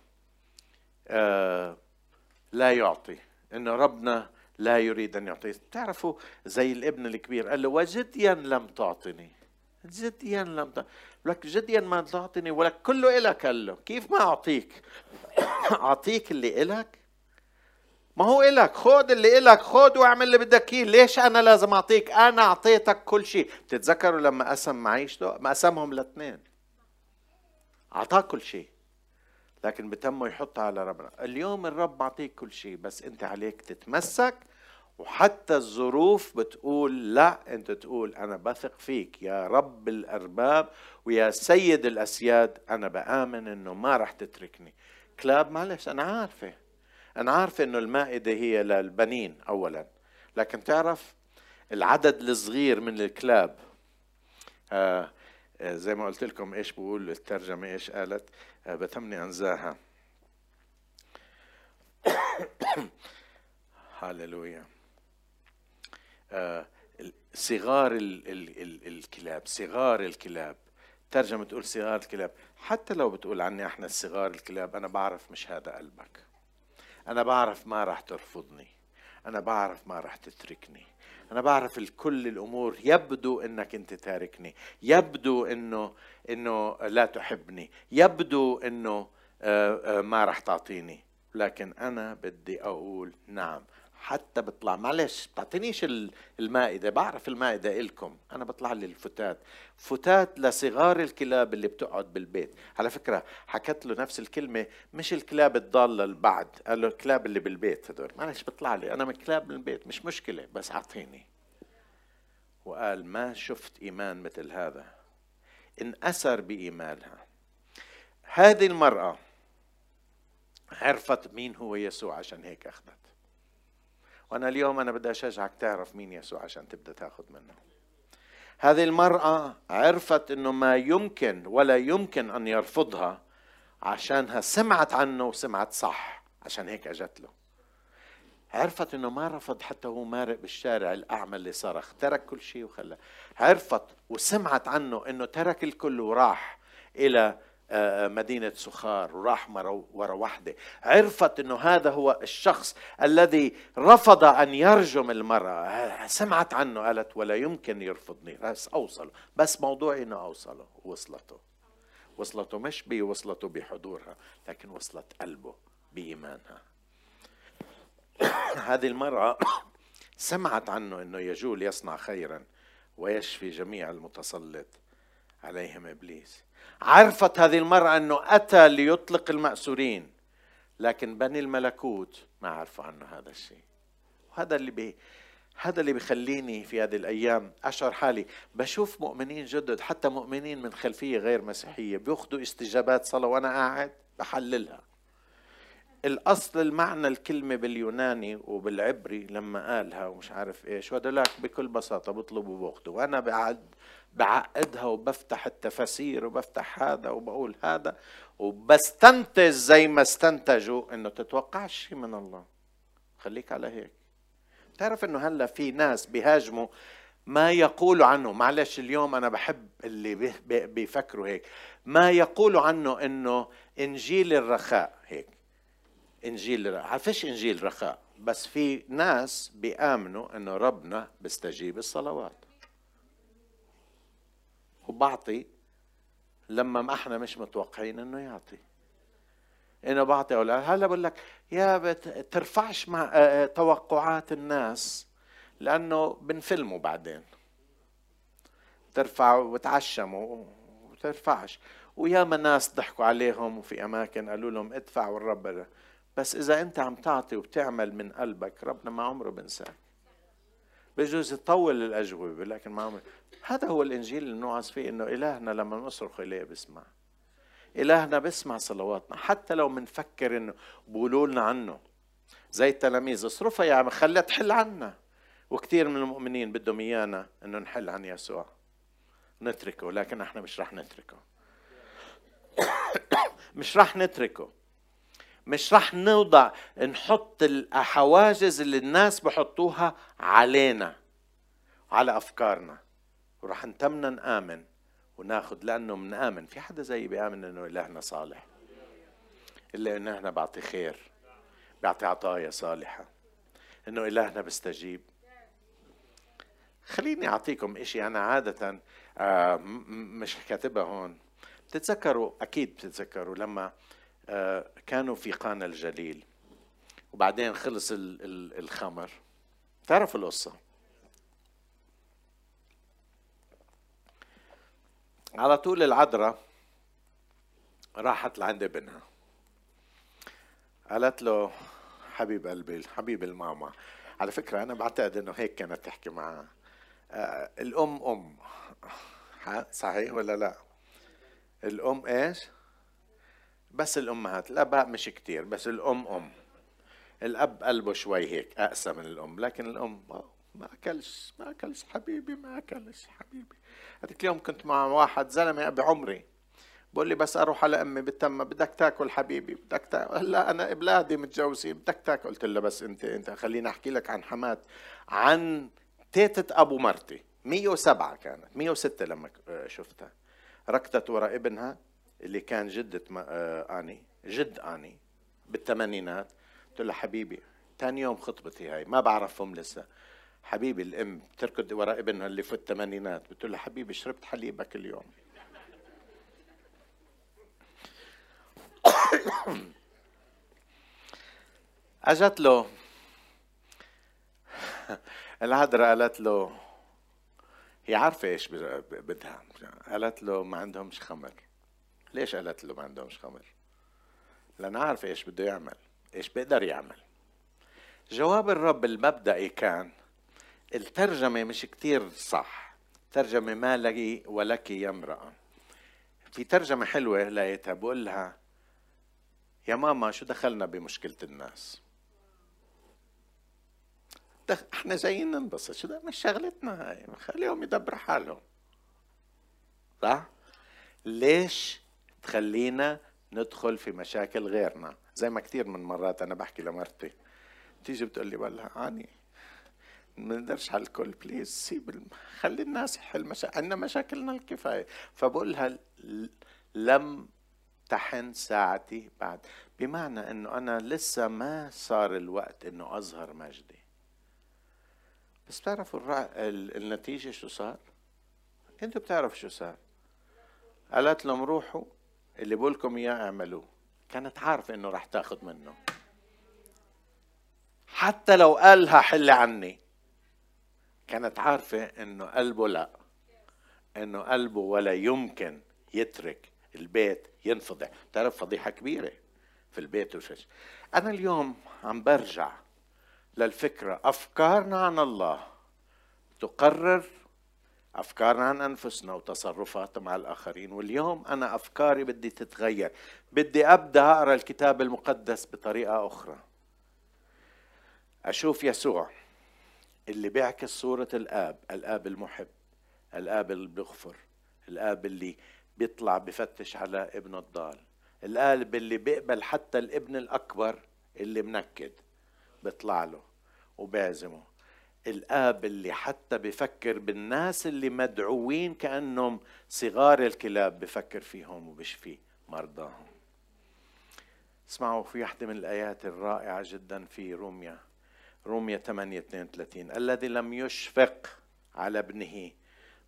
لا يعطي انه ربنا لا يريد أن يعطي تعرفوا زي الابن الكبير قال له وجديا لم تعطني جديا لم تعطني لك جديا ما تعطني ولك كله إلك قال له. كيف ما أعطيك؟ <coughs> أعطيك اللي إلك؟ ما هو إلك خذ اللي إلك خذ واعمل اللي بدك إياه. ليش أنا لازم أعطيك؟ أنا أعطيتك كل شيء. بتتذكروا لما قسم معيشته ما قسمهم لاثنين. أعطاه كل شيء. لكن بتمه يحطها على ربنا. اليوم الرب معطيك كل شيء بس أنت عليك تتمسك وحتى الظروف بتقول لا انت تقول أنا بثق فيك. يا رب الأرباب ويا سيد الأسياد أنا بآمن إنه ما رح تتركني. كلاب معلش أنا عارفة. أنا عارفة إنه المائدة هي للبنين اولا. لكن تعرف العدد الصغير من الكلاب آه، زي ما قلت لكم إيش بقول الترجمة إيش قالت؟ آه بتمني أنزاها. <coughs> هاللويا آه، صغار ال ال ال الكلاب صغار الكلاب. ترجمة تقول صغار الكلاب. حتى لو بتقول عني إحنا صغار الكلاب أنا بعرف مش هذا قلبك. أنا بعرف ما راح ترفضني. أنا بعرف ما راح تتركني. أنا بعرف كل الأمور. يبدو إنك أنت تاركني. يبدو إنه إنه لا تحبني. يبدو إنه آه، آه، ما راح تعطيني. لكن أنا بدي أقول نعم. حتى بطلع. معلش بتعطينيش المائدة بعرف المائدة إلكم. أنا بطلع لي الفتات. فتات لصغار الكلاب اللي بتقعد بالبيت. على فكرة حكت له نفس الكلمة مش الكلاب الضالة البعد قال له الكلاب اللي بالبيت هدول. معلش بطلع لي. أنا من كلاب من البيت مش مشكلة بس أعطيني. وقال ما شفت إيمان مثل هذا. انأثر بإيمانها. هذه المرأة عرفت مين هو يسوع عشان هيك أخذت. وأنا اليوم أنا بدي اشجعك تعرف مين يسوع عشان تبدأ تاخذ منه. هذه المرأة عرفت إنه ما يمكن ولا يمكن أن يرفضها عشانها سمعت عنه وسمعت صح عشان هيك أجت له. عرفت إنه ما رفض حتى هو مارق بالشارع الأعمى اللي صرخ ترك كل شيء وخلى. عرفت وسمعت عنه إنه ترك الكل وراح إلى مدينة سخار وراح ورا وحدة. عرفت أنه هذا هو الشخص الذي رفض أن يرجم المرأة. سمعت عنه قالت ولا يمكن يرفضني. بس أوصله بس موضوعي أنه أوصله. وصلته. وصلته مش بوصلته بحضورها لكن وصلت قلبه بإيمانها. <coughs> هذه المرأة <coughs> سمعت عنه أنه يجول يصنع خيرا ويشفي جميع المتسلط عليهم إبليس. عرفت هذه المرأة أنه أتى ليطلق المأسورين لكن بني الملكوت ما عرفوا عنه هذا الشيء. وهذا اللي بي هذا اللي بيخليني في هذه الأيام أشعر حالي. بشوف مؤمنين جدد حتى مؤمنين من خلفية غير مسيحية بياخذوا استجابات صلاة وأنا قاعد بحللها. الأصل المعنى الكلمة باليوناني وبالعبري لما قالها ومش عارف إيش وهدلاك بكل بساطة بيطلبوا بوقته وأنا بعد بعقدها وبفتح التفاسير وبفتح هذا وبقول هذا وبستنتج زي ما استنتجوا إنه تتوقعش شيء من الله. خليك على هيك. تعرف إنه هلأ في ناس بيهاجموا ما يقولوا عنه. معلش اليوم أنا بحب اللي بيفكروا هيك. ما يقولوا عنه إنه إنجيل الرخاء هيك. إنجيل عارفش إنجيل رخاء بس في ناس بيآمنوا إنه ربنا بيستجيب الصلوات. وبعطي لما ما إحنا مش متوقعين انه يعطي. أنا بعطي أولاد هلا بقول لك يا ترفعش مع آه، آه، توقعات الناس لأنه بنفلموا بعدين. ترفع وتعشموا وترفعش. وياما ناس ضحكوا عليهم وفي أماكن قالوا لهم ادفع والرب بس إذا أنت عم تعطي وبتعمل من قلبك ربنا ما عمره بنساك. بجوز يطول الأجوبة لكن ما هذا هو الإنجيل اللي نوعظ فيه إنه إلهنا لما نصرخ إليه بسمع. إلهنا بيسمع صلواتنا حتى لو منفكر إنه بقولوا لنا عنه. زي التلاميذ اصرفها يا عم خليها تحل عنا. وكثير من المؤمنين بدهم إيانا إنه نحل عن يسوع. نتركه لكن إحنا مش رح نتركه. <coughs> مش رح نتركه. مش رح نوضع نحط الحواجز اللي الناس بحطوها علينا على أفكارنا. ورح نتمنى نآمن وناخذ لأنه بنآمن في حدا زيي بيآمن إنه الهنا صالح. إلا إنه إحنا بعطي خير بيعطي عطايا صالحة. إنه الهنا بيستجيب خليني أعطيكم إشي أنا عادة آه مش كاتبها هون. بتتذكروا؟ أكيد بتتذكروا لما كانوا في قانا الجليل. وبعدين خلص الخمر. تعرفوا القصة؟ على طول العذراء راحت لعند ابنها. قالت له حبيب قلبي حبيب الماما. على فكرة أنا بعتقد إنه هيك كانت تحكي معها آه الأم أم. صحيح ولا لا؟ الأم إيش؟ بس الأمهات الآباء مش كتير بس الأم أم. الأب قلبه شوي هيك أقسى من الأم لكن الأم ما أكلش ما أكلش حبيبي ما أكلش حبيبي. هذيك اليوم كنت مع واحد زلمة بعمري بقول لي بس أروح على أمي بالتمه بدك تاكل حبيبي بدك تاكل هلا أنا اولادي متجوزين بدك تاكل؟ قلت له بس أنت أنت خليني أحكي لك عن حمات عن تيتة أبو مرتي 107 كانت 106 لما شفتها. ركضت وراء ابنها اللي كان جدة آه، أني جد أني بالثمانينات. قلت له حبيبي ثاني يوم خطبتي هاي ما بعرفهم لسه. حبيبي الأم بتركض وراء ابنها اللي في الثمانينات بتقول له حبيبي شربت حليبك اليوم <coughs> أجت له. <laughs> العذراء قالت له هي عارفة إيش بدها. قالت له ما عندهمش خمر. ليش قالت له ما عندهمش خمر؟ لأن عارفة إيش بده يعمل إيش بيقدر يعمل. جواب الرب المبدئي كان الترجمة مش كتير صح ترجمة ما لي ولك يا امرأة في ترجمة حلوة لقيتها بقول لها يا ماما شو دخلنا بمشكلة الناس؟ إحنا جايين ننبسط شو ده؟ مش شغلتنا هاي خليهم يدبروا حالهم. صح؟ ليش تخلينا ندخل في مشاكل غيرنا. زي ما كثير من مرات أنا بحكي لمرتي تيجي بتقول لي والله اني ما نقدرش على الكل بليز سيب الم... خلي الناس يحل مشاكل عندنا مشاكلنا الكفاية. فبقول لها لم تحن ساعتي بعد؟ بمعنى إنه أنا لسه ما صار الوقت إنه أظهر مجدي. بس بتعرفوا الرع... النتيجة شو صار؟ أنتوا بتعرفوا شو صار؟ قالت لهم روحوا اللي بقولكم إياه اعملوه. كانت عارفة إنه راح تاخذ منه. حتى لو قالها حل عني. كانت عارفة إنه قلبه لا. إنه قلبه ولا يمكن يترك البيت ينفضح. تعرف فضيحة كبيرة في البيت وشش أنا اليوم عم برجع للفكرة. أفكارنا عن الله تقرر أفكارنا عن أنفسنا وتصرفاتنا مع الآخرين. واليوم أنا أفكاري بدي تتغير. بدي أبدأ أقرأ الكتاب المقدس بطريقة أخرى. أشوف يسوع اللي بيعكس صورة الآب الآب المحب الآب اللي بيغفر الآب اللي بيطلع بفتش على ابنه الضال القلب اللي بيقبل حتى الابن الأكبر اللي منكد بيطلع له وبعزمه الآب اللي حتى بفكر بالناس اللي مدعوين كأنهم صغار الكلاب بفكر فيهم وبشفي مرضاهم. اسمعوا في واحدة من الآيات الرائعة جدا في روميا روميا 8 32 الذي لم يشفق على ابنه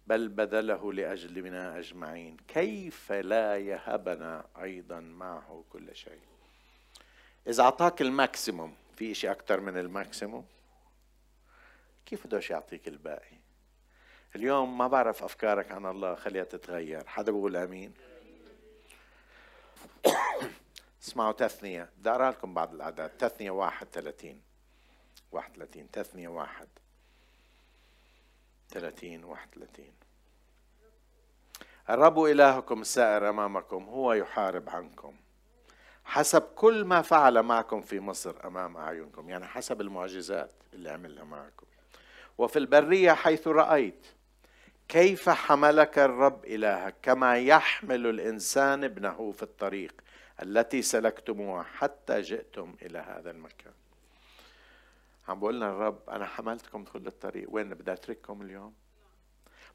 بل بذله لأجلنا أجمعين. كيف لا يهبنا أيضا معه كل شيء؟ إذا أعطاك ال maximum في شيء أكثر من ال maximum؟ كيف بدوش يعطيك الباقي؟ اليوم ما بعرف أفكارك عن الله خليها تتغير. حدا بقول أمين؟ <coughs> اسمعوا تثنية. بدي أقرأ لكم بعض الأعداد تثنية واحد ثلاثين. واحد ثلاثين. تثنية واحد ثلاثين. واحد ثلاثين. الرب إلهكم السائر أمامكم هو يحارب عنكم. حسب كل ما فعل معكم في مصر أمام أعينكم يعني حسب المعجزات اللي عملها معكم. وفي البرية حيث رأيت. كيف حملك الرب إلهك كما يحمل الإنسان ابنه في الطريق التي سلكتموها حتى جئتم إلى هذا المكان؟ عم بقول لنا الرب أنا حملتكم كل الطريق. وين بدي أترككم اليوم؟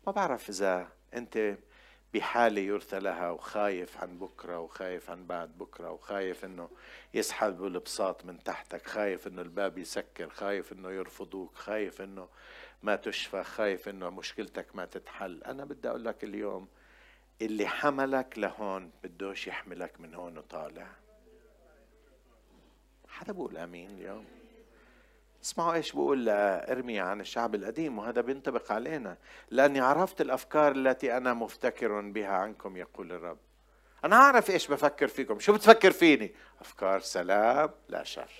ما بعرف إذا أنت بحالة يرثى لها وخايف عن بكرة وخايف عن بعد بكرة وخايف إنه يسحبوا البساط من تحتك خايف إنه الباب يسكر خايف إنه يرفضوك خايف إنه ما تشفى خايف إنه مشكلتك ما تتحل. أنا بدي أقول لك اليوم اللي حملك لهون بدوش يحملك من هون وطالع. حدا بقول آمين اليوم؟ اسمعوا إيش بقول ارميا عن الشعب القديم وهذا بينطبق علينا لأني عرفت الأفكار التي أنا مفتكر بها عنكم يقول الرب. أنا أعرف إيش بفكر فيكم. شو بتفكر فيني؟ أفكار سلام لا شر.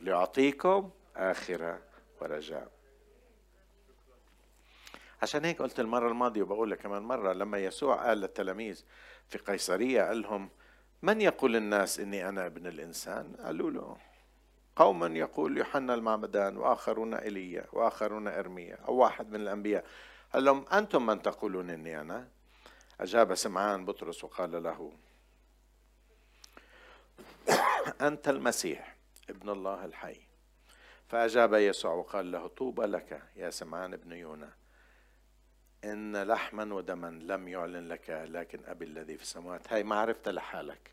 ليعطيكم اخره ورجاء. عشان هيك قلت المرة الماضية وبقول لك كمان مرة لما يسوع قال للتلاميذ في قيصرية قال لهم من يقول الناس إني أنا ابن الإنسان؟ قالوا له قوما يقول يوحنا المعمدان وآخرون إيليا وآخرون إرميا أو واحد من الأنبياء. قال لهم أنتم من تقولون إني أنا؟ أجاب سمعان بطرس وقال له أنت المسيح ابن الله الحي. فأجاب يسوع وقال له طوبى لك يا سمعان ابن يونا. إن لحما ودما لم يعلن لك لكن أبي الذي في السماوات. هاي معرفة لحالك.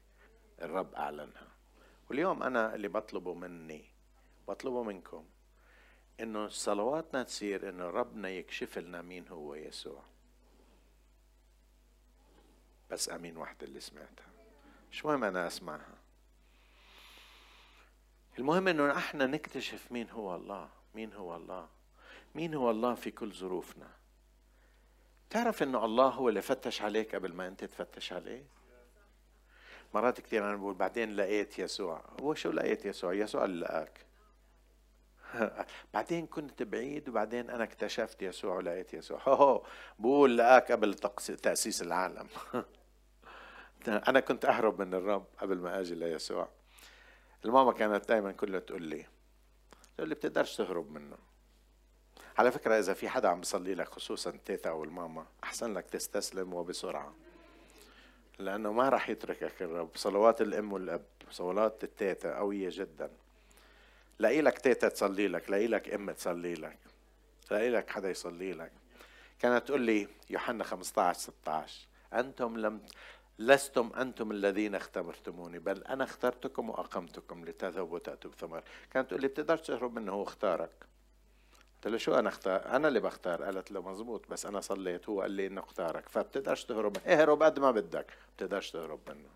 الرب أعلنها. واليوم أنا اللي بطلبه مني بطلبه منكم إنه صلواتنا تصير إنه ربنا يكشف لنا مين هو يسوع. بس أمين واحدة اللي سمعتها. مش مهم أنا أسمعها. المهم إنه إحنا نكتشف مين هو الله. مين هو الله؟ مين هو الله في كل ظروفنا؟ تعرف إنه الله هو اللي فتش عليك قبل ما أنت تفتش عليه؟ مرات كثير أنا بقول بعدين لقيت يسوع. هو شو لقيت يسوع؟ يسوع اللي لقاك <laughs> بعدين كنت بعيد وبعدين أنا اكتشفت يسوع ولقيت يسوع. <laughs> هو بقول لقاك قبل تأسيس العالم. <laughs> أنا كنت أهرب من الرب قبل ما أجي ليسوع. الماما كانت دائما كلها تقول لي تقول لي بتقدرش تهرب منه. على فكرة إذا في حدا عم بيصلي لك خصوصا التيتا أو الماما أحسن لك تستسلم وبسرعة. لأنه ما راح يتركك الرب صلوات الأم والأب صلوات التيتا قوية جدا. لاقي لك تيتا تصلي لك لاقي لك أم تصلي لك لاقي لك حدا يصلي لك. كانت تقول لي يوحنا 15 16 أنتم لم لستم أنتم الذين اختبرتموني بل أنا اخترتكم وأقمتكم لتذهبوا وتأتوا بثمر كانت تقول لي بتقدرش تهرب منه هو اختارك. قلت له شو أنا أختار؟ أنا اللي بختار. قالت له مزبوط بس أنا صليت هو قال لي إنه اختارك فبتقدرش تهرب اهرب قد ما بدك. بتقدرش تهرب منه.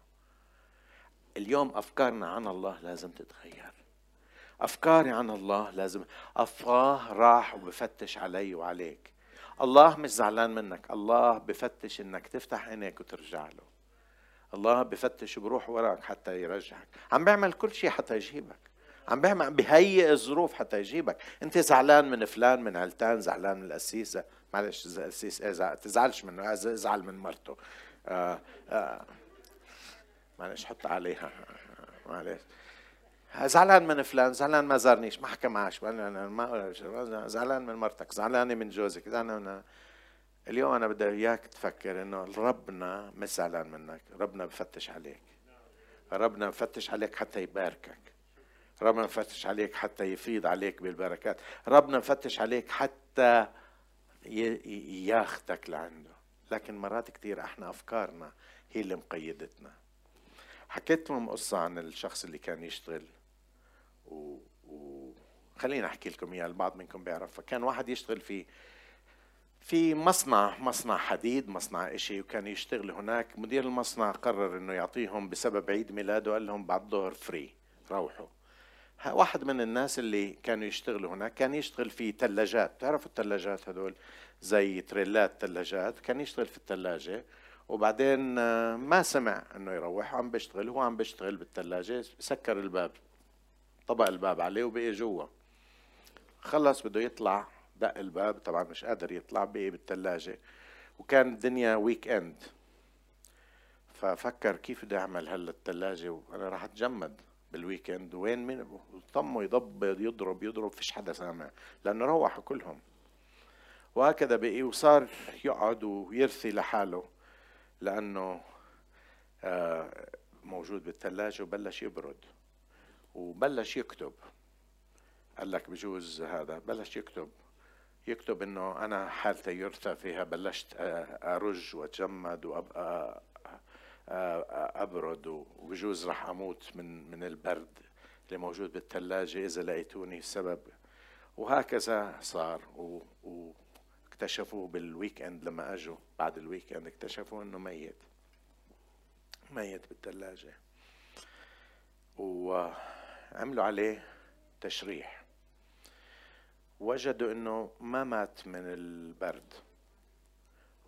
اليوم أفكارنا عن الله لازم تتغير. أفكاري عن الله لازم الله راح وبفتش علي وعليك. الله مش زعلان منك. الله بفتش إنك تفتح عينيك وترجع له. الله بفتش بروح وراك حتى يرجعك. عم بيعمل كل شيء حتى يجيبك. عم بيعمل عم بهيئ الظروف حتى يجيبك. انت زعلان من فلان من علتان زعلان من القسيس معلش القسيس إيه تزعلش منه. ازعل من مرته. آه آه. معلش حط عليها. معلش. زعلان من فلان زعلان ما زارنيش. ما حكى معاش ما زعلان من مرتك. زعلانة من جوزك. زعلان من اليوم أنا بدي إياك تفكر إنه ربنا مش زعلان منك. ربنا بفتش عليك. ربنا بفتش عليك حتى يباركك. ربنا مفتش عليك حتى يفيض عليك بالبركات. ربنا مفتش عليك حتى ياخدك لعنده. لكن مرات كثير إحنا افكارنا هي اللي مقيدتنا. حكيت لهم قصة عن الشخص اللي كان يشتغل و... و... خليني احكي لكم إياها البعض منكم بيعرف فكان واحد يشتغل في في مصنع مصنع حديد مصنع إشي وكان يشتغل هناك. مدير المصنع قرر إنه يعطيهم بسبب عيد ميلاده قال لهم بعد الظهر فري روحوا. واحد من الناس اللي كانوا يشتغلوا هناك كان يشتغل في ثلاجات تعرفوا الثلاجات هدول زي تريلات ثلاجات كان يشتغل في الثلاجة وبعدين آه، ما سمع إنه يروح. وعم بيشتغل. هو عم بيشتغل بالثلاجة سكر الباب. طبق الباب عليه وبقي جوا. خلص بده يطلع. دق الباب. طبعا مش قادر يطلع. بقي بالثلاجة وكان الدنيا weekend ففكر كيف بدي أعمل هلا الثلاجه وأنا راح أتجمد. بال weekend وين من طمه يضب يضرب يضرب فيش حدا سامع لأنه روحوا كلهم. وهكذا بقي وصار يقعد ويرثي لحاله لأنه آه، موجود بالثلاجة وبلش يبرد وبلش يكتب. قال لك بجوز هذا بلش يكتب. يكتب إنه أنا حالتي يرثى فيها بلشت آه، أرج وأتجمد وأبقى أبرد وبجوز راح أموت من من البرد اللي موجود بالثلاجة إذا لقيتوني السبب وهكذا صار واكتشفوه بال weekend لما أجوا بعد ال weekend اكتشفوا إنه ميت. ميت بالثلاجة. وعملوا عليه تشريح. وجدوا إنه ما مات من البرد.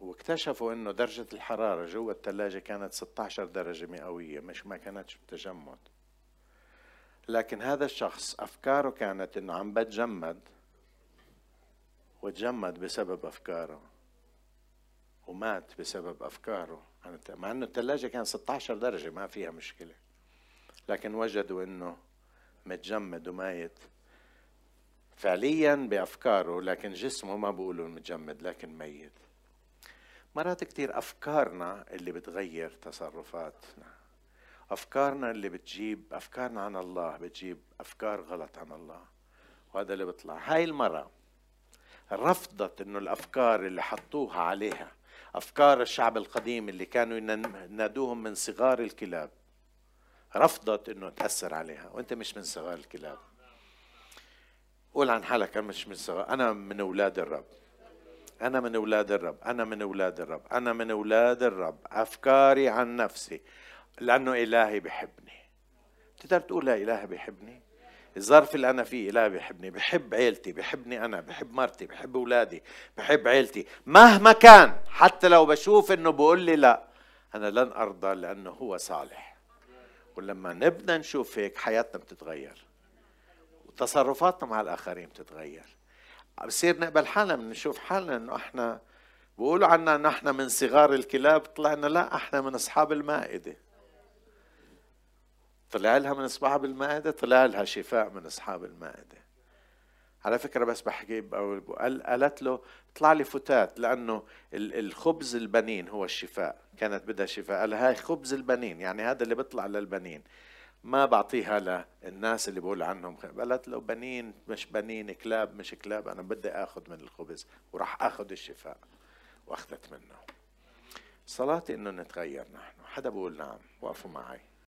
واكتشفوا إنه درجة الحرارة جوا الثلاجة كانت 16 درجة مئوية مش ما كانتش بتجمد. لكن هذا الشخص أفكاره كانت إنه عم بتجمد وتجمد بسبب أفكاره ومات بسبب أفكاره. مع إنه الثلاجة كانت 16 درجة ما فيها مشكلة. لكن وجدوا إنه متجمد وميت. فعليا بأفكاره لكن جسمه ما بقولوا متجمد لكن ميت. مرات كتير أفكارنا اللي بتغير تصرفاتنا. أفكارنا اللي بتجيب أفكارنا عن الله بتجيب أفكار غلط عن الله. وهذا اللي بيطلع. هاي المرة رفضت إنه الأفكار اللي حطوها عليها أفكار الشعب القديم اللي كانوا ينادوهم من صغار الكلاب رفضت إنه تأثر عليها. وأنت مش من صغار الكلاب. قول عن حالك أنا مش من صغار أنا من أولاد الرب. أنا من أولاد الرب أنا من أولاد الرب أنا من أولاد الرب أفكاري عن نفسي لأنه إلهي بحبني. تقدر تقول لا إلهي بحبني؟ الظرف اللي أنا فيه إلهي بحبني بحب عيلتي بحبني أنا بحب مرتي بحب أولادي بحب عيلتي. مهما كان حتى لو بشوف إنه بقول لي لا أنا لن أرضى لأنه هو صالح. ولما نبدأ نشوف هيك حياتنا بتتغير وتصرفاتنا مع الآخرين بتتغير. بصير نقبل حالنا بنشوف حالنا إنه إحنا بيقولوا عنا انه إحنا من صغار الكلاب طلعنا لا إحنا من أصحاب المائدة. طلع لها من أصحاب المائدة طلع لها شفاء من أصحاب المائدة. على فكرة بس بحكي قالت له اطلع لي فتات لأنه الخبز البنين هو الشفاء كانت بدها شفاء. قال هاي خبز البنين يعني هذا اللي بيطلع للبنين. ما بعطيها للناس اللي بقول عنهم قالت لو بنين مش بنين كلاب مش كلاب أنا بدي آخذ من الخبز وراح آخذ الشفاء وأخذت منه. صلاتي إنه نتغير نحن. حدا بقول نعم وقفوا معي.